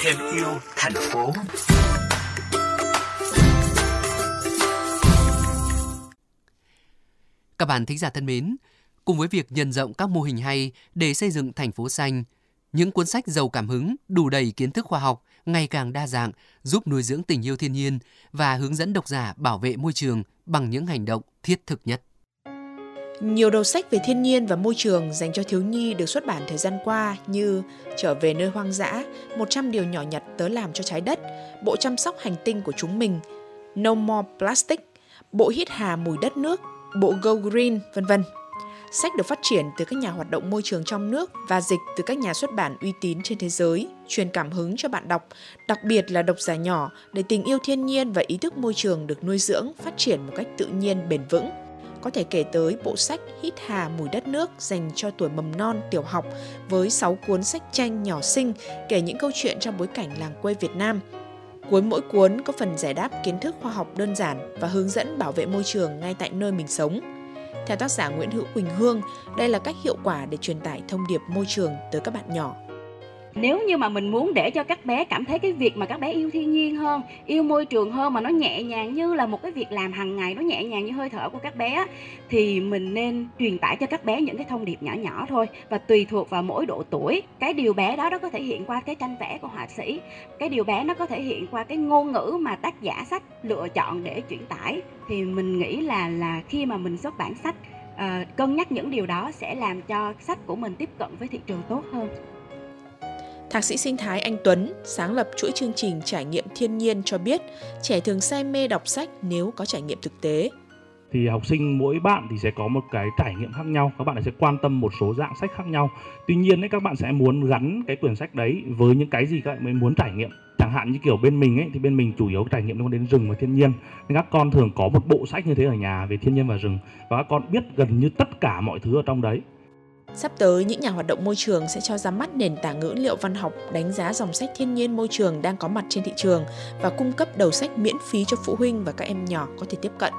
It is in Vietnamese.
thêm yêu thành phố Các bạn thính giả thân mến, cùng với việc nhân rộng các mô hình hay để xây dựng thành phố xanh, những cuốn sách giàu cảm hứng, đủ đầy kiến thức khoa học, ngày càng đa dạng, giúp nuôi dưỡng tình yêu thiên nhiên và hướng dẫn độc giả bảo vệ môi trường bằng những hành động thiết thực nhất. Nhiều đầu sách về thiên nhiên và môi trường dành cho thiếu nhi được xuất bản thời gian qua như Trở về nơi hoang dã, 100 điều nhỏ nhặt tớ làm cho trái đất, Bộ chăm sóc hành tinh của chúng mình, No More Plastic, Bộ hít hà mùi đất nước, Bộ Go Green, vân vân. Sách được phát triển từ các nhà hoạt động môi trường trong nước và dịch từ các nhà xuất bản uy tín trên thế giới, truyền cảm hứng cho bạn đọc, đặc biệt là độc giả nhỏ để tình yêu thiên nhiên và ý thức môi trường được nuôi dưỡng, phát triển một cách tự nhiên bền vững có thể kể tới bộ sách Hít hà mùi đất nước dành cho tuổi mầm non tiểu học với 6 cuốn sách tranh nhỏ xinh kể những câu chuyện trong bối cảnh làng quê Việt Nam. Cuối mỗi cuốn có phần giải đáp kiến thức khoa học đơn giản và hướng dẫn bảo vệ môi trường ngay tại nơi mình sống. Theo tác giả Nguyễn Hữu Quỳnh Hương, đây là cách hiệu quả để truyền tải thông điệp môi trường tới các bạn nhỏ. Nếu như mà mình muốn để cho các bé cảm thấy cái việc mà các bé yêu thiên nhiên hơn, yêu môi trường hơn mà nó nhẹ nhàng như là một cái việc làm hàng ngày, nó nhẹ nhàng như hơi thở của các bé thì mình nên truyền tải cho các bé những cái thông điệp nhỏ nhỏ thôi và tùy thuộc vào mỗi độ tuổi. Cái điều bé đó nó có thể hiện qua cái tranh vẽ của họa sĩ, cái điều bé nó có thể hiện qua cái ngôn ngữ mà tác giả sách lựa chọn để chuyển tải thì mình nghĩ là là khi mà mình xuất bản sách uh, cân nhắc những điều đó sẽ làm cho sách của mình tiếp cận với thị trường tốt hơn. Thạc sĩ sinh thái Anh Tuấn, sáng lập chuỗi chương trình trải nghiệm thiên nhiên cho biết, trẻ thường say mê đọc sách nếu có trải nghiệm thực tế. Thì học sinh mỗi bạn thì sẽ có một cái trải nghiệm khác nhau, các bạn sẽ quan tâm một số dạng sách khác nhau. Tuy nhiên ấy, các bạn sẽ muốn gắn cái quyển sách đấy với những cái gì các bạn mới muốn trải nghiệm. Chẳng hạn như kiểu bên mình ấy thì bên mình chủ yếu trải nghiệm liên quan đến rừng và thiên nhiên. Nên các con thường có một bộ sách như thế ở nhà về thiên nhiên và rừng và các con biết gần như tất cả mọi thứ ở trong đấy Sắp tới, những nhà hoạt động môi trường sẽ cho ra mắt nền tảng ngữ liệu văn học đánh giá dòng sách thiên nhiên môi trường đang có mặt trên thị trường và cung cấp đầu sách miễn phí cho phụ huynh và các em nhỏ có thể tiếp cận.